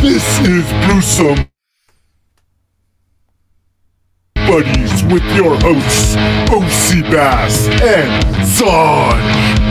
This is Gruesome Buddies with your hosts, OC Bass and Sanj.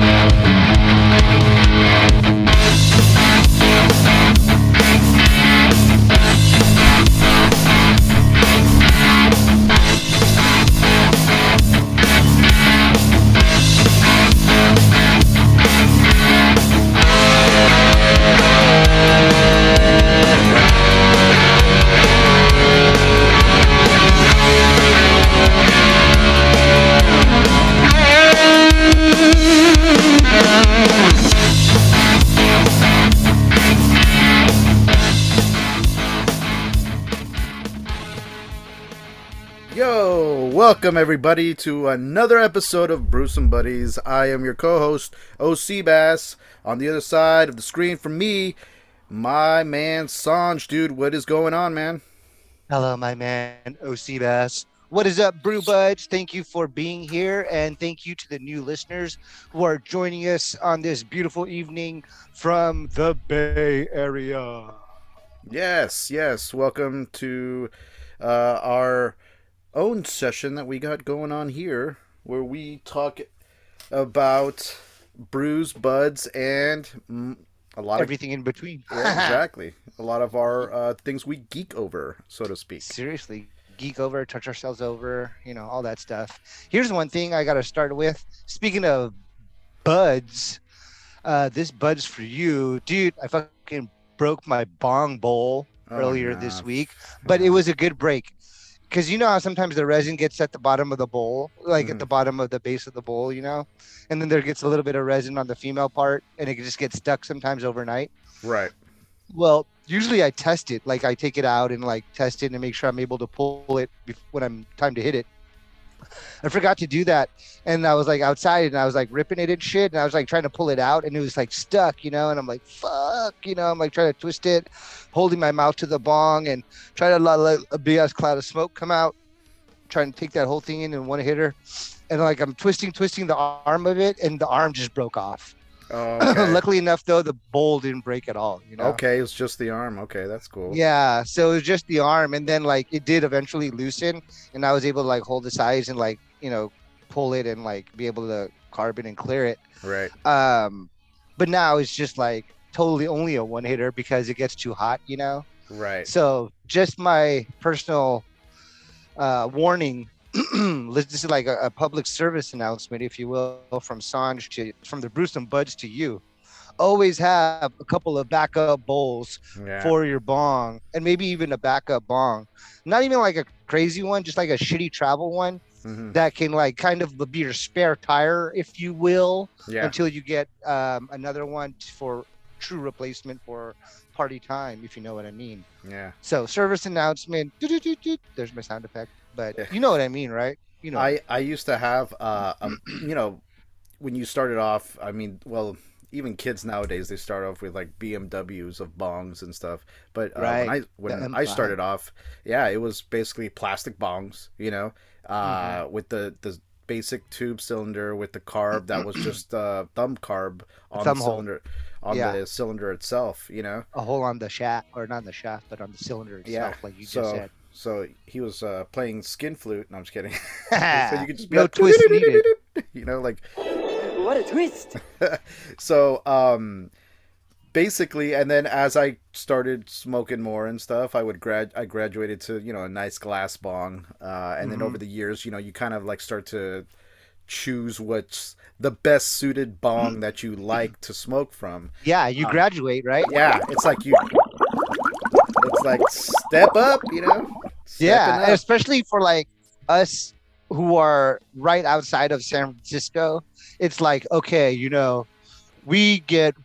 Welcome everybody to another episode of Brews and Buddies. I am your co-host OC Bass. On the other side of the screen from me, my man Sanj. Dude, what is going on, man? Hello, my man, OC Bass. What is up, Brew Buds? Thank you for being here, and thank you to the new listeners who are joining us on this beautiful evening from the Bay Area. Yes, yes. Welcome to uh, our own session that we got going on here, where we talk about brews, buds, and mm, a lot of Everything in between. yeah, exactly a lot of our uh, things we geek over, so to speak. Seriously, geek over, touch ourselves over, you know, all that stuff. Here's one thing I got to start with. Speaking of buds, uh, this bud's for you, dude. I fucking broke my bong bowl Oh, earlier nah. this week, but it was a good break. Because you know how sometimes the resin gets at the bottom of the bowl, like Mhm. at the bottom of the base of the bowl, you know, and then there gets a little bit of resin on the female part, and it just gets stuck sometimes overnight. Right. Well, usually I test it, like I take it out and like test it and make sure I'm able to pull it when I'm time to hit it. I forgot to do that, and I was like outside and I was like ripping it and shit, and I was like trying to pull it out, and it was like stuck, you know, and I'm like fuck, you know, I'm like trying to twist it, holding my mouth to the bong and trying to let, a big ass cloud of smoke come out, trying to take that whole thing in in one hitter, and like I'm twisting, twisting the arm of it, and the arm just broke off. Oh, okay. Luckily enough, though, the bowl didn't break at all. You know. Okay, it's just the arm. Okay, that's cool. Yeah, so it was just the arm, and then like it did eventually loosen, and I was able to like hold the sides and like you know pull it and like be able to carb it and clear it. Right. Um, but now it's just like totally only a one hitter because it gets too hot, you know. Right. So just my personal uh, warning. This is like a, a public service announcement, if you will, from Sanj to from the Brews and Buds to you. Always have a couple of backup bowls Yeah. for your bong and maybe even a backup bong not even like a crazy one just like a shitty travel one Mhm. that can like kind of be your spare tire if you will Yeah. until you get um, another one for true replacement for party time if you know what i mean Yeah. so service announcement there's my sound effect but Yeah. you know what i mean right you know I I used to have uh um, you know when you started off I mean well even kids nowadays they start off with like BMWs of bongs and stuff but uh, Right. when I when The I M5. started off yeah it was basically plastic bongs you know uh Mm-hmm. with the the basic tube cylinder with the carb that was just uh thumb carb on thumb the hole. cylinder on Yeah. the cylinder itself you know a hole on the shaft or not on the shaft but on the cylinder itself like you so just said so he was uh playing skin flute no I'm just kidding so you could just be no like, twist needed you know like What a twist! so um basically and then as i started smoking more and stuff i would grad i graduated to you know a nice glass bong uh and then Mm-hmm. over the years you know you kind of like start to choose what's the best suited bong that you like to smoke from. Yeah you Um, graduate right? yeah it's like you it's like step up you know? Yeah especially for like us who are right outside of san francisco it's like okay you know we get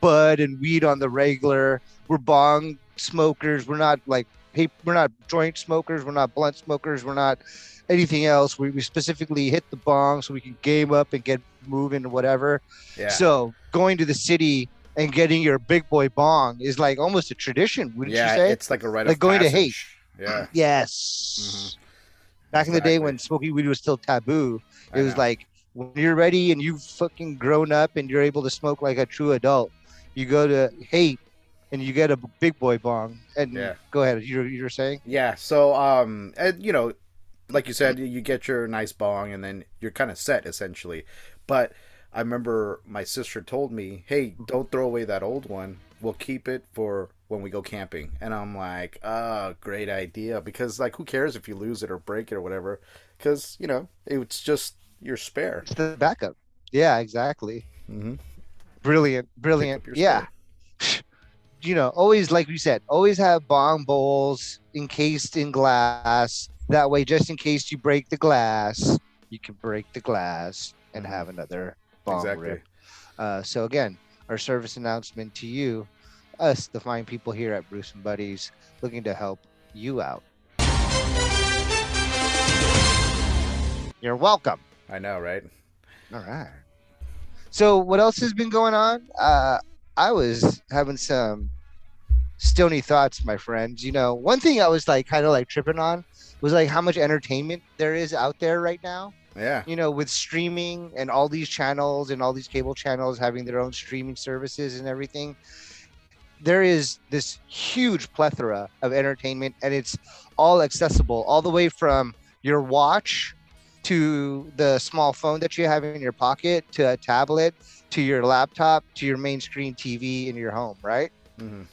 bud and weed on the regular. We're bong smokers. We're not like paper we're not joint smokers. We're not blunt smokers. We're not anything else. We, we specifically hit the bong so we can game up and get moving or whatever. Yeah. So going to the city and getting your big boy bong is like almost a tradition wouldn't yeah you say? it's like a right Like of going to passage. yeah. Mm-hmm. Yes. Back in the day when smoking weed was still taboo, I it was know. like when you're ready and you've fucking grown up and you're able to smoke like a true adult, you go to Haight and you get a big boy bong. And Yeah. go ahead. You're you're saying? Yeah. So, um, and you know, like you said, you get your nice bong, and then you're kind of set essentially. But I remember my sister told me, "Hey, don't throw away that old one. We'll keep it for when we go camping." And I'm like, "Ah, great idea." Because like, who cares if you lose it or break it or whatever? Because you know, it's just your spare. It's the backup. Yeah, exactly. Mm-hmm. Brilliant, brilliant. Yeah. You know, always like we said, always have bong bowls encased in glass. That way, just in case you break the glass, you can break the glass and have another bong Exactly. rip. Uh, so again, our service announcement to you, us, the fine people here at Brews and Buddies, looking to help you out. You're welcome. I know, right? All right. So what else has been going on? Uh, I was having some stony thoughts, my friends. You know, one thing I was like kind of like tripping on was like how much entertainment there is out there right now. Yeah. You know, with streaming and all these channels and all these cable channels having their own streaming services and everything. There is this huge plethora of entertainment and it's all accessible all the way from your watch to the small phone that you have in your pocket to a tablet to your laptop to your main screen TV in your home, right? hmm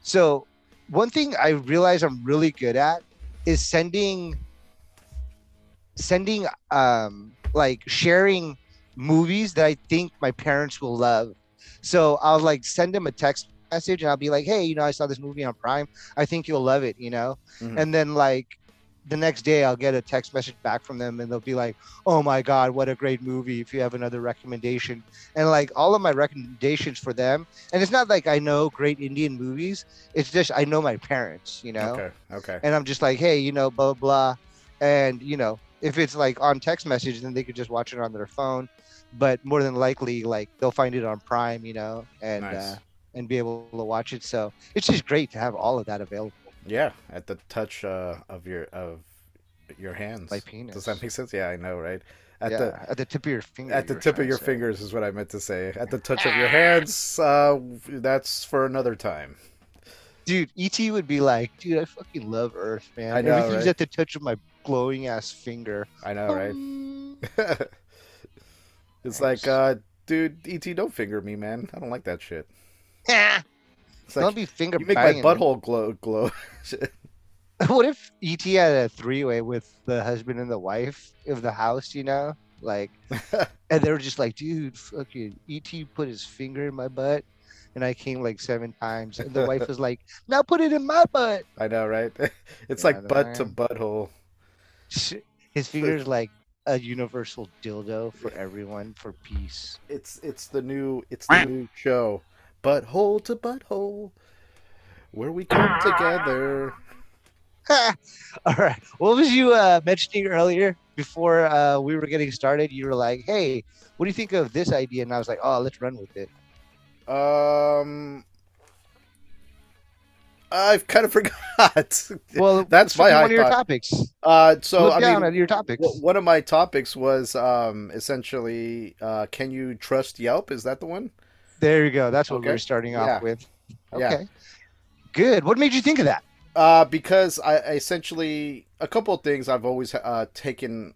So, one thing I realize I'm really good at is sending sending um like sharing movies that I think my parents will love. So, I'll like send them a text message and I'll be like, "Hey, you know, I saw this movie on Prime. I think you'll love it, you know?" Mhm. And then like the next day I'll get a text message back from them and they'll be like, "Oh my god, what a great movie if you have another recommendation." And like all of my recommendations for them, and it's not like I know great Indian movies, it's just I know my parents, you know. Okay. Okay. And I'm just like, "Hey, you know, blah blah." And, you know, if it's like on text message then they could just watch it on their phone, but more than likely like they'll find it on Prime, you know, and Nice. uh and be able to watch it. So, it's just great to have all of that available. Yeah, at the touch uh, of your of your hands. My penis. Does that make sense? Yeah, I know, right? At yeah, the at the tip of your finger. at the tip of your say. fingers is what I meant to say. At the touch of your hands, uh, that's for another time. Dude, ET would be like, dude, I fucking love Earth, man. I know, Everything's right? at the touch of my glowing ass finger. I know, right? It's like, uh, dude, ET, don't finger me, man. I don't like that shit. It's Don't be finger you make my me. butthole glow glow. What if ET had a three way with the husband and the wife of the house, you know? Like, and they were just like, dude, fucking ET put his finger in my butt. And I came like seven times. And the wife was like, now put it in my butt. I know, right? It's Yeah, like butt to man. butthole. His finger's like a universal dildo for everyone for peace. It's it's the new it's the new show, butthole to butthole, where we come together. All right. What was you uh, mentioning earlier before uh, we were getting started? You were like, "Hey, what do you think of this idea?" And I was like, "Oh, let's run with it." Um, I've kind of forgot. Well, That's my one of your thought. topics. Uh, so Look I down mean, at your topics. w- one of my topics was um essentially, uh, can you trust Yelp? Is that the one? There you go. That's what Okay. we're starting off Yeah. with. Yeah. Okay. Good. What made you think of that? Uh, because I I essentially a couple of things I've always uh taken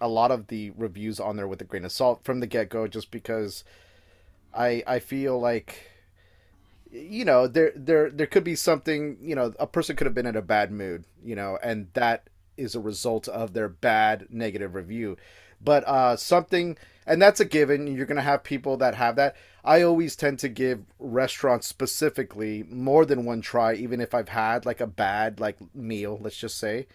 a lot of the reviews on there with a grain of salt from the get go, just because I I feel like you know there there there could be something you know a person could have been in a bad mood you know and that is a result of their bad negative review but uh something and that's a given you're gonna have people that have that i always tend to give restaurants specifically more than one try even if i've had like a bad like meal let's just say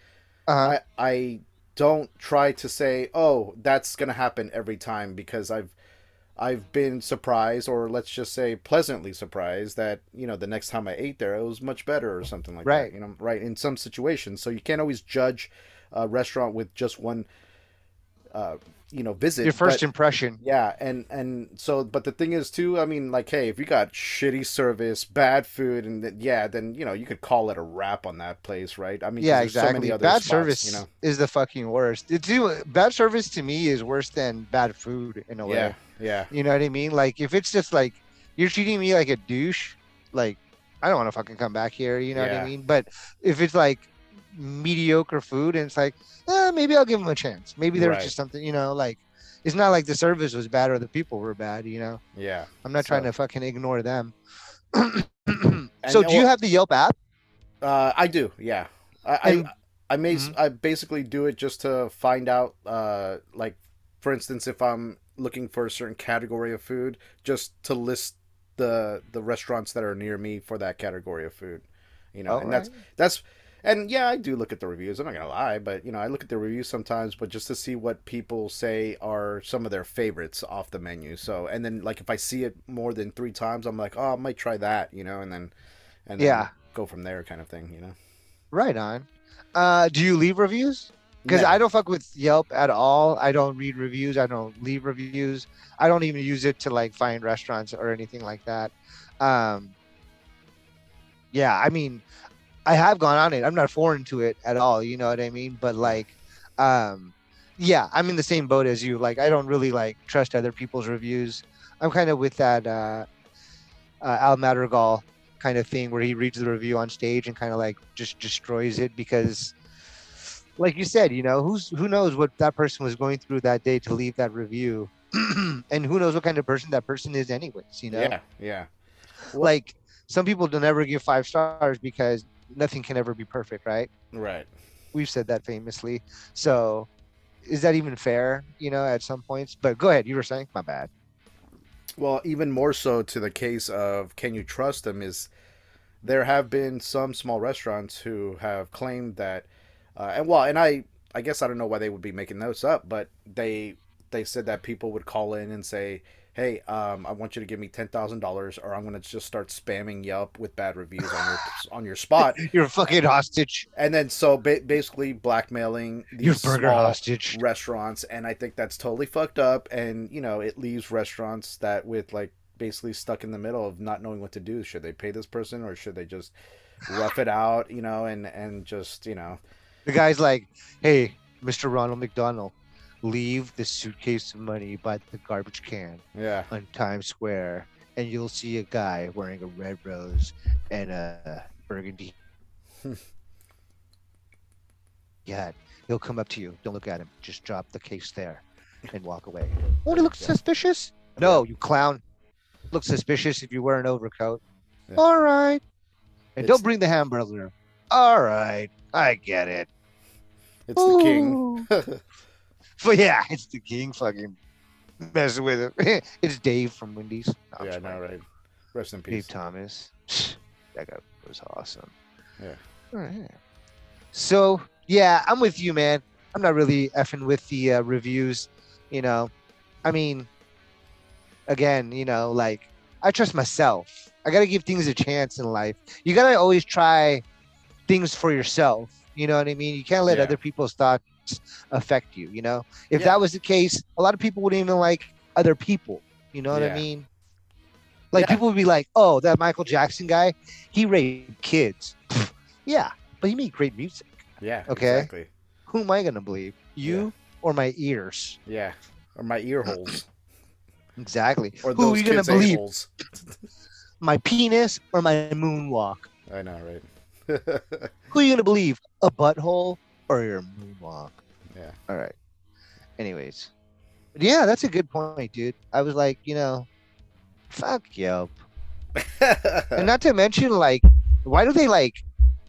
Uh, I, I don't try to say, oh, that's gonna happen every time because I've I've been surprised or let's just say pleasantly surprised that, you know, the next time I ate there it was much better or something like Right. that. You know, right in some situations. So you can't always judge a restaurant with just one uh, you know, visit. Your first but- impression. yeah, and and so, but the thing is too. I mean, like, hey, if you got shitty service, bad food, and then, yeah, then you know you could call it a wrap on that place, right? I mean yeah, so exactly. other bad spots, service you know. is the fucking worst. It's bad service to me is worse than bad food in a way. Yeah, yeah, You know what I mean? Like if it's just like you're treating me like a douche, like I don't want to fucking come back here. You know what I mean? But if it's like mediocre food and it's like, eh, maybe I'll give them a chance. Maybe there was Right. just something, you know, like it's not like the service was bad or the people were bad. You know, yeah. I'm not trying to fucking ignore them. So do you well- have the Yelp app? Uh, I do, yeah. I And- I, I may Mhm. I basically do it just to find out, uh, like for instance, if I'm looking for a certain category of food, just to list the the restaurants that are near me for that category of food. You know, and that's that's and yeah, I do look at the reviews. I'm not gonna lie, but you know, I look at the reviews sometimes, but just to see what people say are some of their favorites off the menu. So, and then like if I see it more than three times, I'm like, oh, I might try that. You know, and then and then Yeah. go from there, kind of thing. You know. Right on. Uh, do you leave reviews? Because No. I don't fuck with Yelp at all. I don't read reviews. I don't leave reviews. I don't even use it to like find restaurants or anything like that. Um, yeah, I mean, I have gone on it. I'm not foreign to it at all. You know what I mean? But like, um, yeah, I'm in the same boat as you. Like, I don't really like trust other people's reviews. I'm kind of with that uh, uh, Al Madrigal kind of thing where he reads the review on stage and kind of like just destroys it because like you said you know who's who knows what that person was going through that day to leave that review and who knows what kind of person that person is anyways you know Yeah, yeah, like some people don't ever give five stars because nothing can ever be perfect right? Right. we've said that famously. So is that even fair you know at some points? But go ahead you were saying my bad. Well, even more so to the case of can you trust them is there have been some small restaurants who have claimed that, uh, and well, and I I guess I don't know why they would be making those up, but they they said that people would call in and say, hey, um, I want you to give me ten thousand dollars, or I'm going to just start spamming Yelp with bad reviews on your on your spot, you're a fucking hostage. And then so ba- basically blackmailing these burger small hostage. restaurants and i think that's totally fucked up and you know it leaves restaurants that with like basically stuck in the middle of not knowing what to do. Should they pay this person or should they just rough it out you know and and just you know. The guy's like, "Hey, Mr. Ronald McDonald, leave the suitcase of money by the garbage can yeah on Times Square, and you'll see a guy wearing a red rose and a burgundy hat. He'll come up to you. Don't look at him. Just drop the case there and walk away. Won't it look Yeah. suspicious? No, you clown. Look suspicious if you wear an overcoat. Yeah. All right. And It's- don't bring the hamburger. All right. I get it. it's the king Ooh. But yeah, it's the king fucking messing with it. it's Dave from Wendy's. No, yeah just no right rest in peace. Dave Thomas. That guy was awesome. Yeah. All right. So yeah, I'm with you, man. I'm not really effing with the uh, reviews. You know, I mean, again, you know, like I trust myself. I gotta give things a chance in life. You gotta always try things for yourself. You know what I mean? You can't let Yeah. other people's thoughts affect you. You know, if Yeah. that was the case, a lot of people wouldn't even like other people. You know what I mean? Like Yeah. people would be like, "Oh, that Michael Jackson guy, he raped kids." yeah, but he made great music. yeah Okay. exactly Who am I gonna believe? You or my ears? yeah or my ear holes Exactly. or Who are you gonna believe? holes My penis or my moonwalk? i know right Who are you gonna believe? A butthole or your moonwalk? yeah. All right. Anyways, yeah, that's a good point, dude. I was like, you know, fuck Yelp, and not to mention like, why do they like,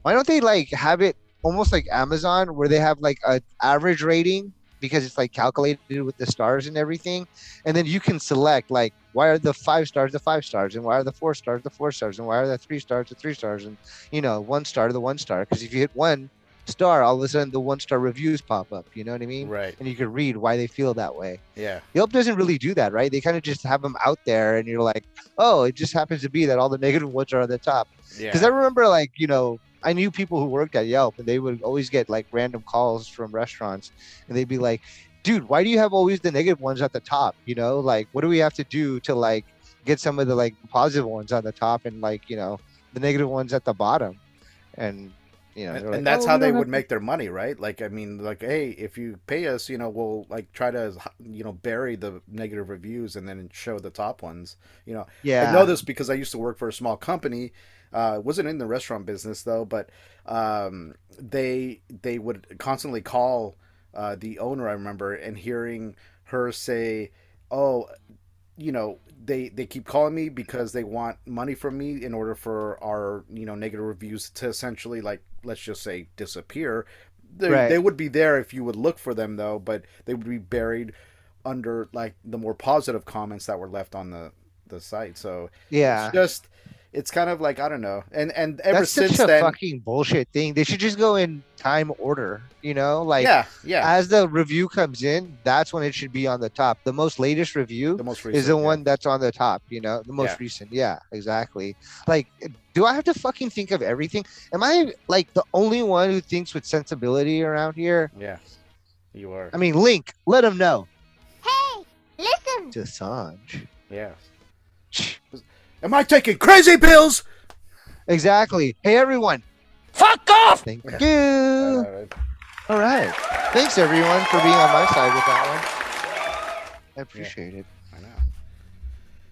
why don't they like have it almost like Amazon where they have like a average rating because it's like calculated with the stars and everything, and then you can select like why are the five stars the five stars? And why are the four stars the four stars? And why are the three stars the three stars? And you know one star the one star. Because if you hit one star all of a sudden the one star reviews pop up you know what i mean right and you can read why they feel that way yeah Yelp doesn't really do that, right? They kind of just have them out there, and you're like, oh, it just happens to be that all the negative ones are at the top. yeah Because I remember, like, you know, I knew people who worked at Yelp, and they would always get like random calls from restaurants, and they'd be like, "Dude, why do you have always the negative ones at the top? You know, like what do we have to do to like get some of the like positive ones on the top and like you know the negative ones at the bottom?" And you know, and, like, and that's "Oh, how they would to-" make their money, right? Like, I mean, like, hey, if you pay us, you know, we'll like try to, you know, bury the negative reviews and then show the top ones. You know, Yeah, I know this because I used to work for a small company. Uh, wasn't in the restaurant business though, but um, they they would constantly call uh, the owner. I remember and hearing her say, "Oh, you know, they they keep calling me because they want money from me in order for our you know negative reviews to essentially like let's just say disappear." They, Right. they would be there if you would look for them though, but they would be buried under like the more positive comments that were left on the the site. So yeah. it's just it's kind of like I don't know. And and ever That's since such a then fucking bullshit thing. They should just go in time order. You know, like Yeah, yeah. as the review comes in, that's when it should be on the top. The most latest review the most recent, is the yeah. one that's on the top. You know, the most Yeah. recent. Yeah, exactly. Like, do I have to fucking think of everything? Am I like the only one who thinks with sensibility around here? Yeah. You are. I mean, Link, let him know. Hey, listen. To Sanj. Yeah. Am I taking crazy pills? Exactly. Hey, everyone. Fuck off. Thank Yeah. you. Alright. All right. Thanks, everyone, for being on my side with that one. I appreciate it. I know.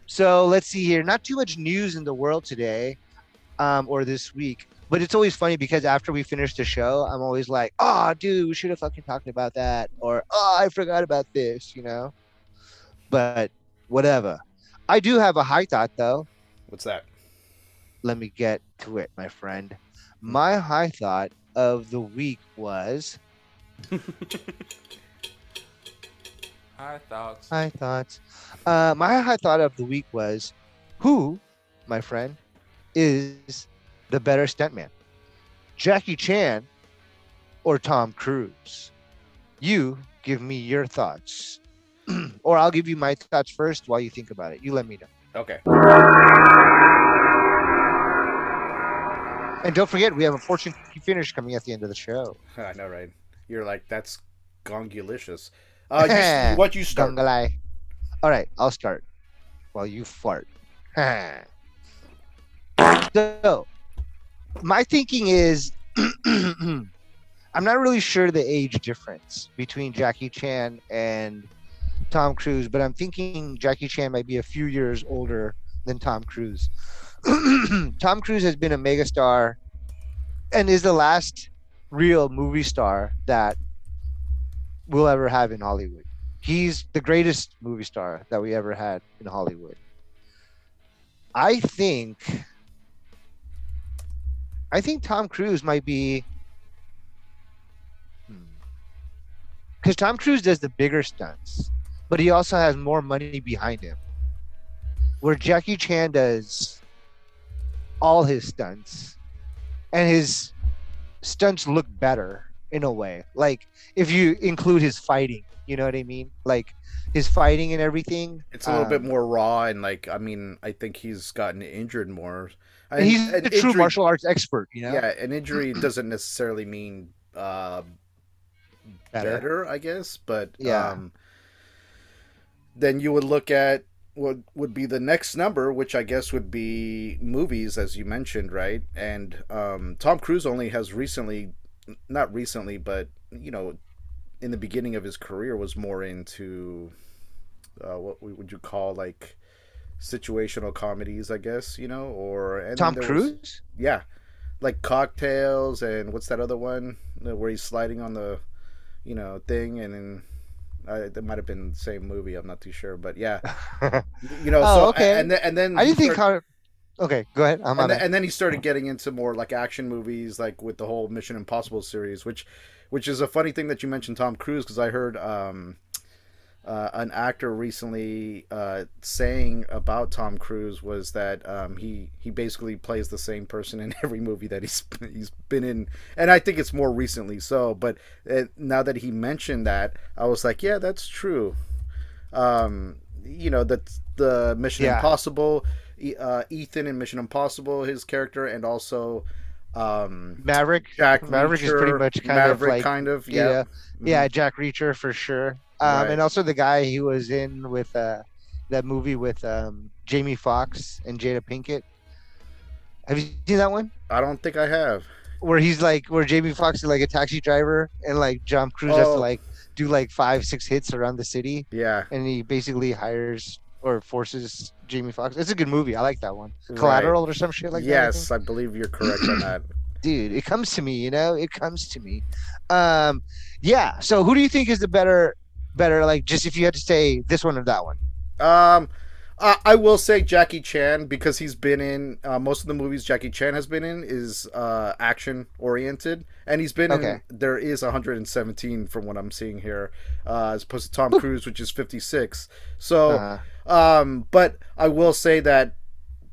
So let's see here. Not too much news in the world today, um, or this week. But it's always funny because after we finish the show, I'm always like, "Oh, dude, we should have fucking talked about that," or "Oh, I forgot about this," you know. But whatever. I do have a high thought though. What's that? Let me get to it, my friend. My high thought of the week was High thoughts. high thoughts. Uh, my high thought of the week was, who, my friend, is the better stuntman, Jackie Chan or Tom Cruise? You give me your thoughts, or I'll give you my thoughts first while you think about it. You let me know. Okay. And don't forget, we have a fortune cookie finish coming at the end of the show. I know, right? You're like that's gongulicious. Uh, you, what you start? Gungalai. All right, I'll start while you fart. so, my thinking is I'm not really sure the age difference between Jackie Chan and Tom Cruise, but I'm thinking Jackie Chan might be a few years older than Tom Cruise. Tom Cruise has been a megastar and is the last real movie star that we'll ever have in Hollywood. He's the greatest movie star that we ever had in Hollywood. I think I think Tom Cruise might be hmm, because Tom Cruise does the bigger stunts, but he also has more money behind him. Where Jackie Chan does all his stunts, and his stunts look better in a way. Like if you include his fighting, you know what I mean? Like his fighting and everything. It's a little bit um, more raw and like I mean I think he's gotten injured more. and he's a true injury- martial arts expert, you know? Yeah, an injury doesn't necessarily mean uh, Better. better. I guess. But Yeah. um, then you would look at what would be the next number, which I guess would be movies, as you mentioned, right? And um, Tom Cruise only has recently, not recently, but you know, in the beginning of his career, was more into uh, what would you call like situational comedies, I guess, you know, or and Tom there was- Cruise? yeah, like cocktails and what's that other one where he's sliding on the, you know, thing and then. Uh, that might have been the same movie. I'm not too sure, but yeah, you know. Oh, so, okay. And then, and then I didn't think started- how Okay, go ahead. I'm and, then, it. and then he started getting into more like action movies, like with the whole Mission Impossible series, which, which is a funny thing that you mentioned Tom Cruise because I heard um, uh, an actor recently uh, saying about Tom Cruise was that um, he he basically plays the same person in every movie that he's he's been in, and I think it's more recently so. But uh, now that he mentioned that, I was like, yeah, that's true. Um, you know that the Mission Yeah. Impossible, uh, Ethan in Mission Impossible, his character, and also um, Maverick. Jack Maverick is pretty much kind Maverick, of like kind of, yeah, yeah. yeah, Jack Reacher for sure. Um, Right. and also the guy he was in with uh, that movie with um, Jamie Foxx and Jada Pinkett. Have you seen that one? I don't think I have. Where he's like, where Jamie Foxx is like a taxi driver, and like John Cruise has Oh. to like do like five, six hits around the city, Yeah, and he basically hires or forces Jamie Foxx. It's a good movie. I like that one. Right. Collateral or some shit like that. I yes, I believe you're correct on that. dude it comes to me you know it comes to me um yeah so who do you think is the better better like just if you had to say this one or that one Um, I, I will say Jackie Chan because he's been in uh, most of the movies Jackie Chan has been in is uh, action oriented, and he's been Okay. in. There is 117 from what I'm seeing here, uh, as opposed to Tom Cruise, which is 56. So, uh, um, but I will say that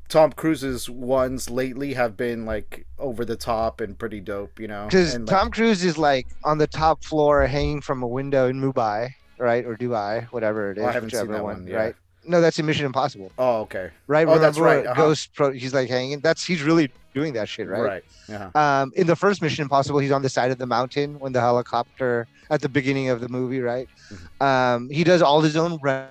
Tom Cruise's ones lately have been like over the top and pretty dope, you know. because like, tom cruise is like on the top floor hanging from a window in mumbai right or dubai whatever it is Oh, I haven't seen whichever that one, one, yeah. right no that's in mission impossible oh, okay, right Oh, that's right, uh-huh. ghost pro he's like hanging that's he's really doing that shit right right, yeah, um, in the first Mission Impossible, he's on the side of the mountain when the helicopter at the beginning of the movie, right? Mm-hmm. Um, he does all his own. Re-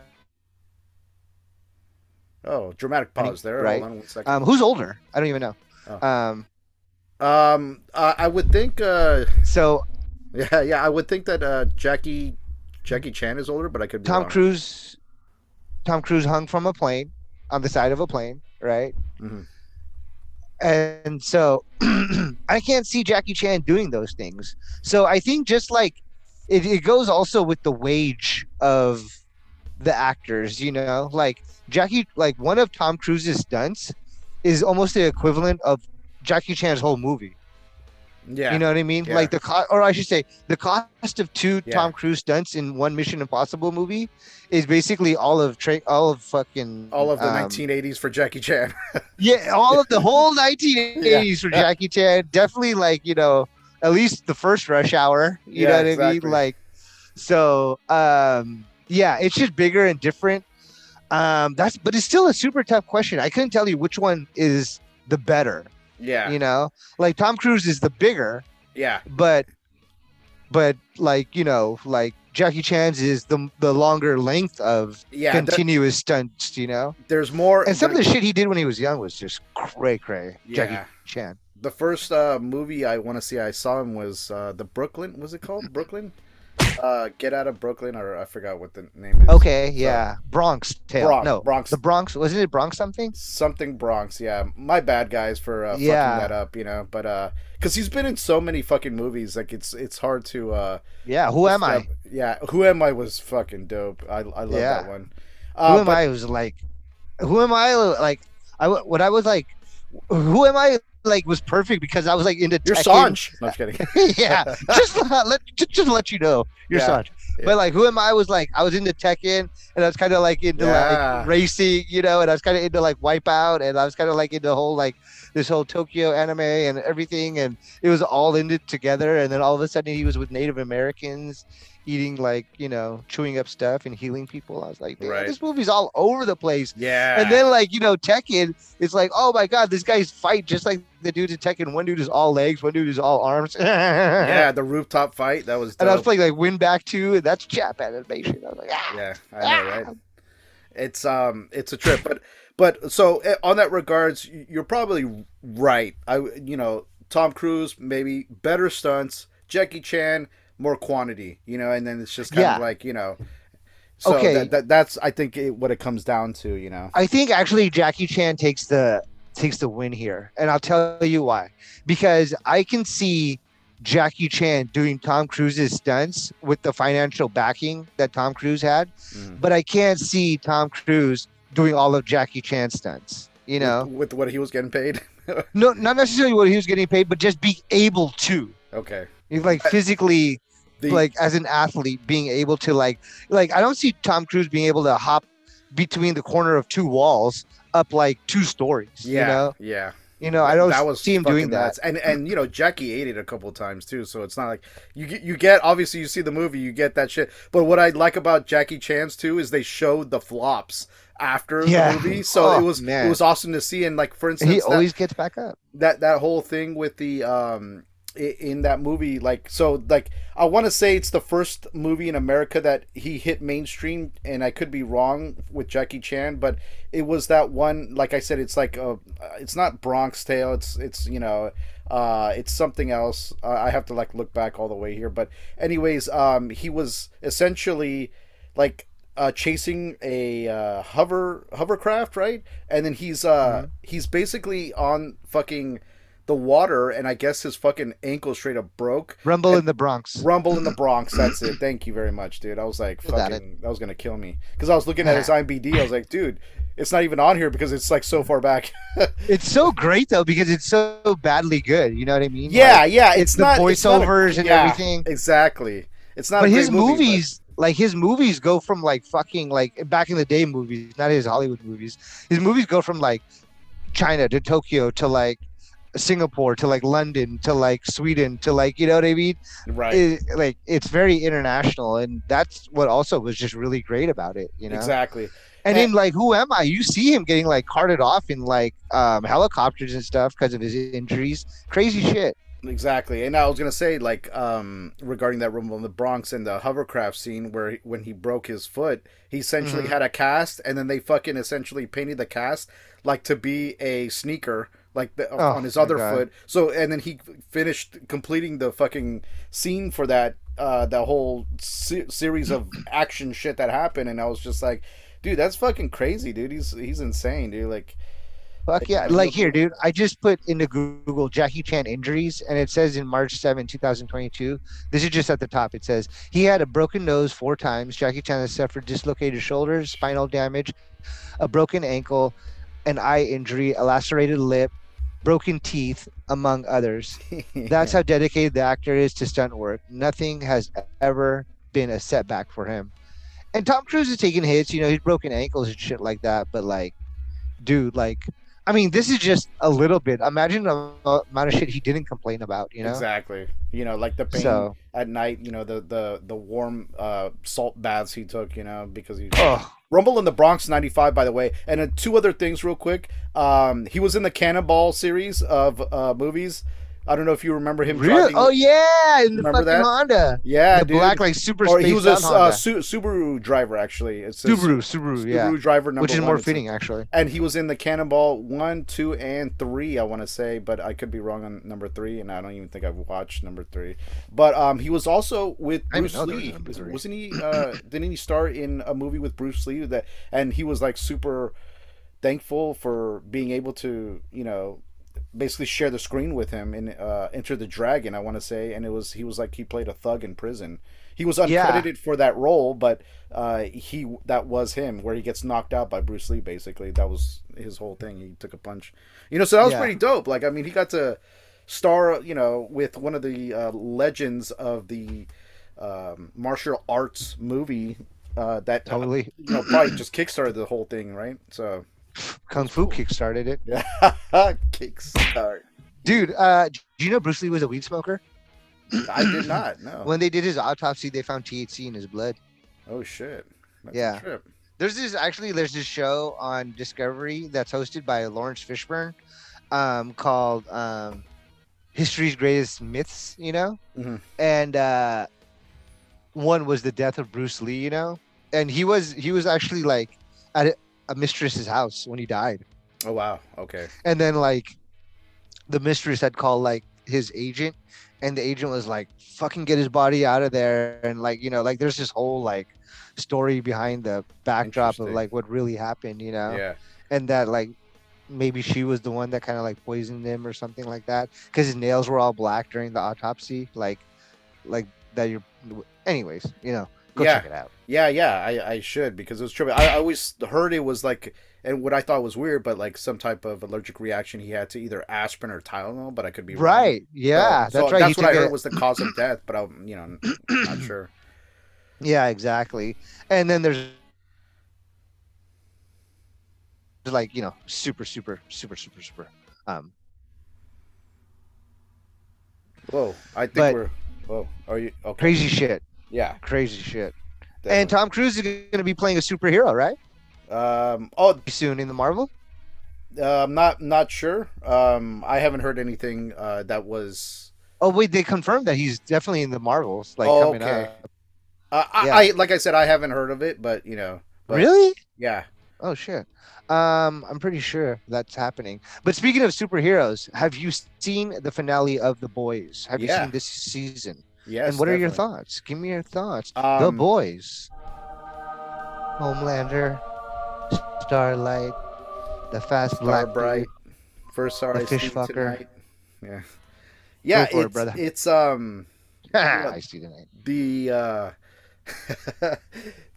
Oh, dramatic pause there. Right. On one second. um, who's older? I don't even know. Oh. Um, Um, uh, I would think. Uh, so yeah, yeah, I would think that uh, Jackie Jackie Chan is older, but I could. Be Tom. Cruise, Tom Cruise hung from a plane on the side of a plane, right? Mhm. And so I can't see Jackie Chan doing those things. So I think just like it, it goes also with the wage of the actors, you know, like Jackie, like one of Tom Cruise's stunts is almost the equivalent of Jackie Chan's whole movie. Yeah. You know what I mean? Yeah. Like the cost, or I should say, the cost of two Yeah. Tom Cruise stunts in one Mission Impossible movie is basically all of tra- all of fucking all of the um, 1980s for Jackie Chan. Yeah, all of the whole 1980s for Yeah. Jackie Chan. Definitely, like you know, at least the first Rush Hour. You know what I mean? Like, so um, yeah, it's just bigger and different. Um, that's but it's still a super tough question. I couldn't tell you which one is the better. Yeah. You know, like Tom Cruise is the bigger, Yeah. but but like you know, like Jackie Chan's is the the longer length of Yeah. continuous stunts. You know, there's more. and some of the shit he did when he was young was just cray cray. Yeah. Jackie Chan. the first uh, movie I want to see I saw him was uh, the Brooklyn. Was it called Brooklyn? Uh, Get Out of Brooklyn, or I forgot what the name is. Okay, yeah, Bronx Tale. Bronx- no, Bronx- The Bronx wasn't it Bronx something? Something Bronx. Yeah, my bad guys for uh, Yeah. fucking that up. You know, but uh, because he's been in so many fucking movies, like it's it's hard to uh. Yeah. Who am I? Yeah, Who Am I was fucking dope. I I love Yeah. that one. Who Uh, am but- I? Was like, who am I? Like, I when I was like, who am I? Like, was perfect because I was like into. You're. Sanj. No, I'm kidding. yeah, just uh, let just, just let you know you're Yeah, Sanj. yeah. But like, who am I? Was like, I was into Tekken, and I was kind of like into Yeah. like racing, you know, and I was kind of into like Wipeout, and I was kind of like into the whole like this whole Tokyo anime and everything, and it was all it together. And then all of a sudden, he was with Native Americans, eating like you know, chewing up stuff and healing people. I was like, Right. this movie's all over the place. Yeah. And then like you know Tekken, it's like oh my god, this guy's fight just like the dude in Tekken. One dude is all legs, one dude is all arms. yeah, the rooftop fight that was. And I was playing like WinBack Two, and that's Jap animation. I was like, ah. Yeah, I know, right? It's um, it's a trip, but but so eh, on that regards, you're probably right. I you know Tom Cruise maybe better stunts, Jackie Chan more quantity, you know, and then it's just kind Yeah. of like you know. So Okay. that, that that's I think it, what it comes down to, you know. I think actually Jackie Chan takes the takes the win here, and I'll tell you why. Because I can see Jackie Chan doing Tom Cruise's stunts with the financial backing that Tom Cruise had, Mhm. but I can't see Tom Cruise doing all of Jackie Chan's stunts. You know, with, with what he was getting paid. no, not necessarily what he was getting paid, but just be able to. okay. He's like physically The, like as an athlete being able to like like I don't see Tom Cruise being able to hop between the corner of two walls up like two stories. yeah, You know, yeah. you know, I don't that was see him doing that. And and you know Jackie ate it a couple of times too, so it's not like you get you get obviously you see the movie, you get that shit. But what I like about Jackie Chan's too is they showed the flops after Yeah. the movie. So Oh, it was man. it was awesome to see. And like for instance, he that- always gets back up. that that whole thing with the um in that movie like so like i want to say it's the first movie in america that he hit mainstream and i could be wrong with jackie chan but it was that one like i said it's like a it's not bronx tale it's it's you know uh it's something else uh, i have to like look back all the way here but anyways um he was essentially like uh, chasing a uh, hover hovercraft, right? And then he's uh he's basically on fucking the water, and I guess his fucking ankle straight up broke. Rumble in the Bronx. Rumble in the Bronx. That's it. Thank you very much, dude. I was like, fucking, that was gonna kill me because I was looking at his IMDb. I was like, dude, it's not even on here because it's like so far back. It's so great though because it's so badly good. You know what I mean? yeah, Like, yeah. it's, It's, the not it's not a- voiceovers and yeah, everything. Exactly. It's not. But his movie, movies, like his movies, go from like fucking like back in the day movies, not his Hollywood movies. His movies go from like China to Tokyo to like Singapore to like London to like Sweden to like you know what I mean? right? It- like it's very international, and that's what also was just really great about it. You know. Exactly. And And- in like Who Am I? You see him getting like carted off in like um, helicopters and stuff because of his injuries. Crazy shit. Exactly, and I was gonna say like um regarding that rumble in the Bronx and the hovercraft scene where he, when he broke his foot, he essentially Mhm. had a cast, and then they fucking essentially painted the cast like to be a sneaker, like the, Oh, on his other God. foot. So and then he finished completing the fucking scene for that uh that whole se- series of action shit that happened, and I was just like, dude, that's fucking crazy, dude. He's he's insane, dude. Like, Fuck yeah. Like here, dude, I just put into Google Jackie Chan injuries and it says in March 7, 2022. This is just at the top. It says he had a broken nose four times. Jackie Chan has suffered dislocated shoulders, spinal damage, a broken ankle, an eye injury, a lacerated lip, broken teeth, among others. That's how dedicated the actor is to stunt work. Nothing has ever been a setback for him. And Tom Cruise is taking hits, you know, he's broken ankles and shit like that. But like, dude, like, I mean, this is just a little bit. Imagine the amount of shit he didn't complain about, you know? Exactly. You know, like the pain So- at night. You know, the the the warm uh, salt baths he took. You know, because he Oh, Rumble in the Bronx '95, by the way. And uh, two other things, real quick. Um, he was in the Cannonball series of uh, movies. I don't know if you remember him. really? driving- Oh yeah, in the Remember fucking that? Honda, yeah, the dude. black like super or he was a uh, Su- Subaru driver, actually. It's Subaru, Subaru, Subaru yeah, driver number which is one. more fitting actually. and he was in the Cannonball one, two, and three. I want to say, but I could be wrong on number three, and I don't even think I've watched number three. But um, he was also with Bruce know was Lee. Wasn't he? Uh, didn't he star in a movie with Bruce Lee? That and he was like super thankful for being able to, you know, basically share the screen with him in uh, Enter the Dragon. I want to say, and it was he was like he played a thug in prison. He was Yeah. uncredited for that role, but uh, he that was him where he gets knocked out by Bruce Lee. Basically, that was his whole thing. He took a punch, you know. So that was Yeah. pretty dope. Like, I mean, he got to star, you know, with one of the uh, legends of the um, martial arts movie uh, that Totally, you know probably just kickstarted the whole thing, right? So Kung Fu kickstarted it, kickstart. dude. Uh, do you know Bruce Lee was a weed smoker? I did not. No. When they did his autopsy, they found THC in his blood. Oh shit. That's Yeah. A trip. There's this actually there's this show on Discovery that's hosted by Laurence Fishburne, um, called um, History's Greatest Myths. You know, Mhm. and uh, one was the death of Bruce Lee. You know, and he was he was actually like at a- mistress's house when he died, Oh wow. Okay. and then like the mistress had called like his agent, and the agent was like, "Fucking get his body out of there," and like you know like there's this whole like story behind the backdrop of like what really happened, you know, Yeah. and that like maybe she was the one that kind of like poisoned him or something like that because his nails were all black during the autopsy, like like that. You're, anyways, you know, go Yeah. check it out. Yeah, yeah, I, I should because it was trippy. I, I always heard it was like, and what I thought was weird, but like some type of allergic reaction he had to either aspirin or Tylenol, but I could be wrong. Right? Yeah, So- that's so right. That's he what I heard a- was the cause of death, but I'm you know not sure. Yeah, exactly. And then there's like you know super super super super super um Whoa, I think But- we're. Whoa, are you okay? crazy shit Yeah. crazy shit definitely. and tom cruise is going to be playing a superhero right Um, oh, soon in the Marvel. uh, I'm not not sure. Um, I haven't heard anything uh, that was. Oh wait, they confirmed that he's definitely in the Marvels, like Oh, coming okay. up. Uh, I, Yeah. I like I said, I haven't heard of it, but you know, but, Really? Yeah. Oh shit. Um, I'm pretty sure that's happening. But speaking of superheroes, have you seen the finale of The Boys? Have you seen this season? Yes. and what are your thoughts? Give me your thoughts. the Um, Boys, Homelander, Starlight, the Fast Black Star Bright. Dude. First star The fish fucker. tonight. Yeah. Yeah, it, it's, brother. it's um I see tonight. the uh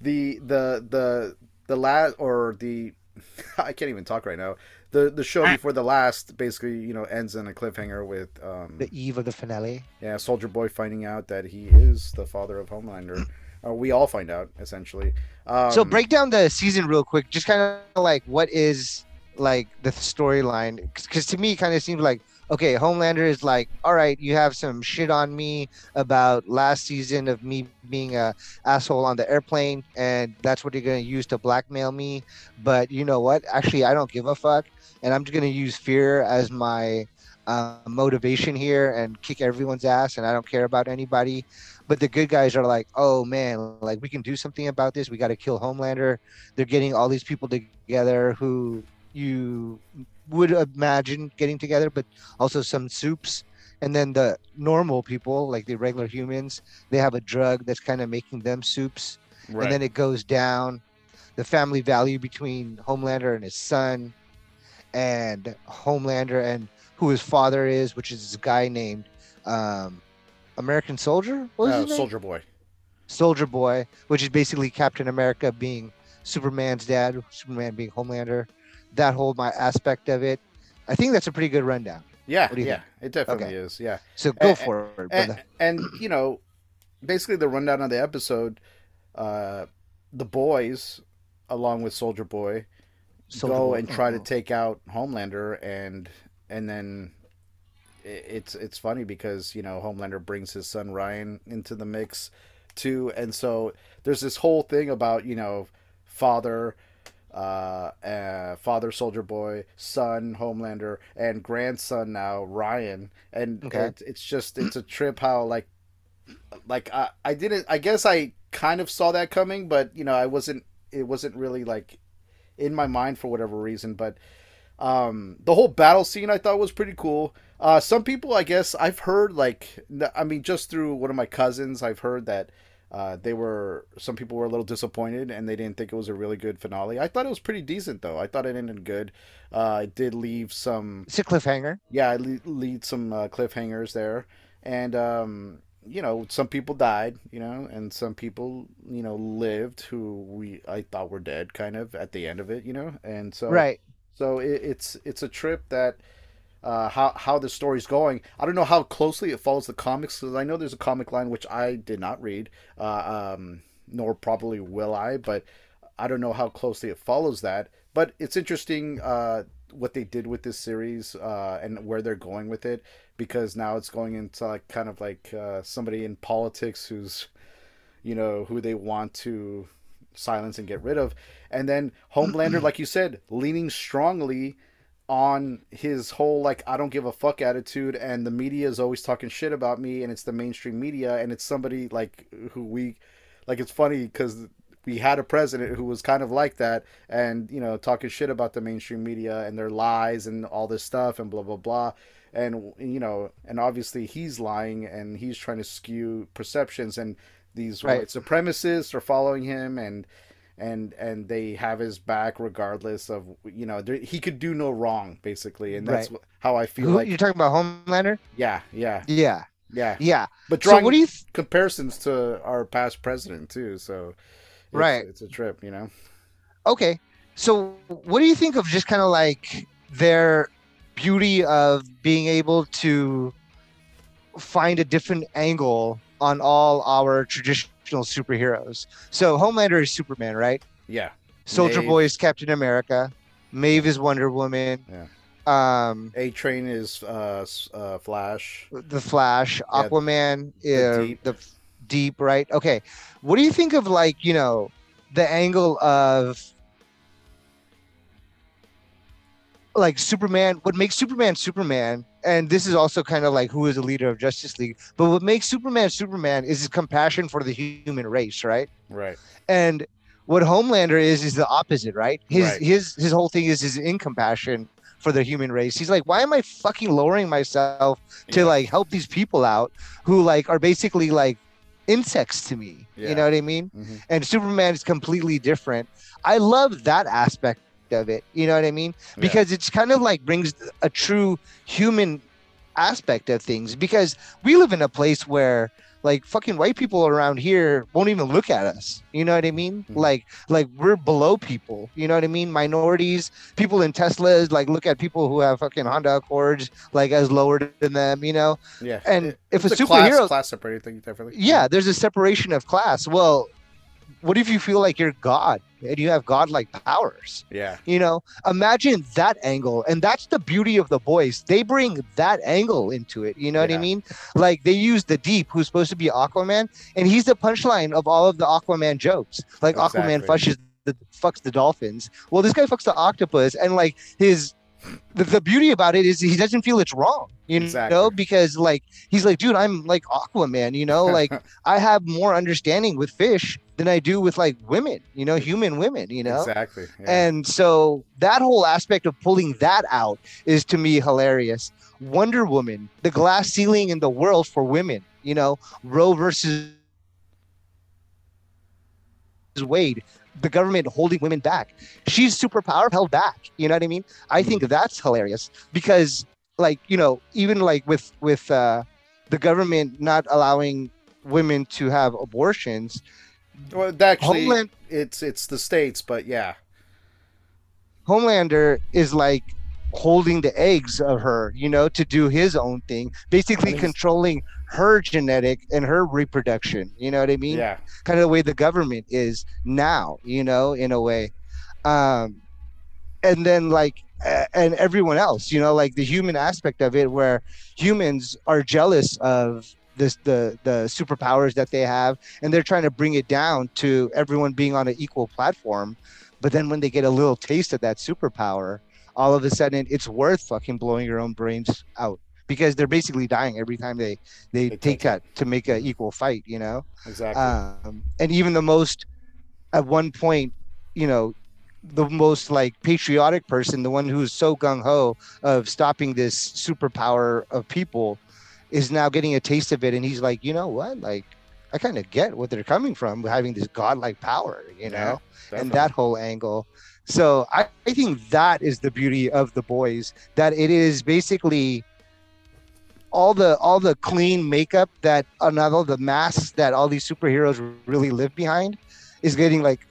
the the the the last or the I can't even talk right now. The the show before the last basically, you know, ends in a cliffhanger with um The eve of the finale. yeah, Soldier Boy finding out that he is the father of Homelander. Or we all find out essentially. Um, so break down the season real quick. Just kind of like what is like the storyline? Because to me, it kind of seems like okay, Homelander is like, all right, you have some shit on me about last season of me being a asshole on the airplane, and that's what you're gonna use to blackmail me. But you know what? Actually, I don't give a fuck, and I'm just gonna use fear as my uh, motivation here and kick everyone's ass, and I don't care about anybody. But the good guys are like, oh man, like we can do something about this. We got to kill Homelander. They're getting all these people together who you would imagine getting together, but also some soups. And then the normal people, like the regular humans, they have a drug that's kind of making them soups. right. And then it goes down. The family value between Homelander and his son, and Homelander and who his father is, which is this guy named um, American Soldier. What was name? Soldier Boy. Soldier Boy, which is basically Captain America being Superman's dad, Superman being Homelander. That whole my aspect of it. I think that's a pretty good rundown. Yeah, What do you yeah, it definitely Okay. is. Yeah. So go And- for it, and, and you know basically the rundown of the episode uh the boys along with soldier boy go and try to take out homelander and and then it's it's funny because you know homelander brings his son ryan into the mix too. And so there's this whole thing about you know father uh, uh father soldier boy son homelander and grandson now ryan. And Okay. it, it's just it's a trip how like like I, I didn't i guess i kind of saw that coming but you know i wasn't it wasn't really like in my mind for whatever reason but um the whole battle scene i thought was pretty cool uh some people i guess i've heard like I mean just through one of my cousins i've heard that uh, they were some people were a little disappointed and they didn't think it was a really good finale. I thought it was pretty decent though. I thought it ended good. Uh, it did leave some It's a cliffhanger. yeah, it lead, lead some uh, cliffhangers there, and um, you know, some people died, you know, and some people, you know, lived who we I thought were dead, kind of at the end of it, you know, and so Right. so it, it's it's a trip that. Uh, how how the story's going. I don't know how closely it follows the comics because I know there's a comic line which I did not read, uh, um, nor probably will I. But I don't know how closely it follows that. But it's interesting uh, what they did with this series uh, and where they're going with it because now it's going into like kind of like uh, somebody in politics who's you know who they want to silence and get rid of. And then homelander like you said leaning strongly on his whole like I don't give a fuck attitude and the media is always talking shit about me and it's the mainstream media and it's somebody like who we like it's funny cuz we had a president who was kind of like that and you know talking shit about the mainstream media and their lies and all this stuff and blah blah blah and you know and obviously he's lying and he's trying to skew perceptions and these Right. white supremacists are following him and and and they have his back regardless of you know he could do no wrong basically and that's Right. how I feel Who, like you're talking about Homelander? yeah yeah Yeah. yeah Yeah. but So what do you? Th- comparisons to our past president too so it's, Right. it's a trip you know okay. So what do you think of just kind of like their beauty of being able to find a different angle on all our traditional superheroes? So Homelander is Superman, right? yeah Soldier. Boy is Captain America. Maeve is Wonder Woman. Yeah. Um, A-Train is uh, uh flash the Flash, Yeah, Aquaman, the uh, Deep. the Deep, right? Okay. What do you think of like you know the angle of like Superman, what makes Superman Superman, and this is also kind of like who is the leader of Justice League, but what makes Superman Superman is his compassion for the human race, right? Right. And what Homelander is is the opposite, right? His Right. his his whole thing is his incompassion for the human race. He's like, why am I fucking lowering myself to Yeah. like help these people out who like are basically like insects to me? Yeah. You know what I mean? Mhm. And Superman is completely different. I love that aspect of it. You know what I mean? Yeah. Because it's kind of like brings a true human aspect of things because we live in a place where like fucking white people around here won't even look at us you know what i mean Mhm. like like we're below people you know what i mean minorities people in teslas like look at people who have fucking honda accords like as lower than them you know Yeah. And if a class, superhero- class separated thing, definitely. yeah there's a separation of class well what if you feel like you're god and you have godlike powers? Yeah. you know imagine that angle. And that's the beauty of the boys. They bring that angle into it. You know what i mean? Like they use the deep who's supposed to be aquaman and he's the punchline of all of the aquaman jokes. Like aquaman Exactly. fushes the fucks the dolphins. Well this guy fucks the octopus and like his the, the beauty about it is he doesn't feel it's wrong you Exactly. know because like he's like dude i'm like aquaman you know like i have more understanding with fish than i do with like women you know human women you know Exactly. Yeah. and so that whole aspect of pulling that out is to me hilarious. Wonder Woman, the glass ceiling in the world for women, you know, Roe versus Wade, the government holding women back. She's superpower held back. You know what I mean? I think that's hilarious because like, you know, even like with with uh the government not allowing women to have abortions, well, actually, Homeland it's it's the states, but yeah. Homelander is like holding the eggs of her, you know, to do his own thing, basically controlling her genetic and her reproduction. You know what I mean? Yeah. Kind of the way the government is now, you know, in a way. Um, and then like, and everyone else, you know, like the human aspect of it, where humans are jealous of this the the superpowers that they have, and they're trying to bring it down to everyone being on an equal platform. But then when they get a little taste of that superpower, all of a sudden it's worth fucking blowing your own brains out because they're basically dying every time they they, They take that to make an equal fight, you know. Exactly. Um, and even the most, at one point, you know, the most like patriotic person, the one who's so gung ho of stopping this superpower of people, is now getting a taste of it, and he's like, you know what, like. I kind of get what they're coming from, having this godlike power, you know Yeah, and that whole angle. So I, I think that is the beauty of the boys that it is basically all the all the clean makeup that and all the masks that all these superheroes really live behind is getting like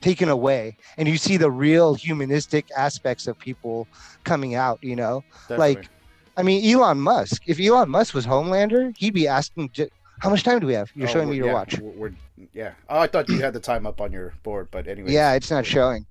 taken away and you see the real humanistic aspects of people coming out you know Definitely. like i mean elon musk if elon musk was homelander he'd be asking how much time do we have you're Oh, showing me your yeah, watch yeah. Oh, I thought you had the time up on your board, but anyway. yeah it's not showing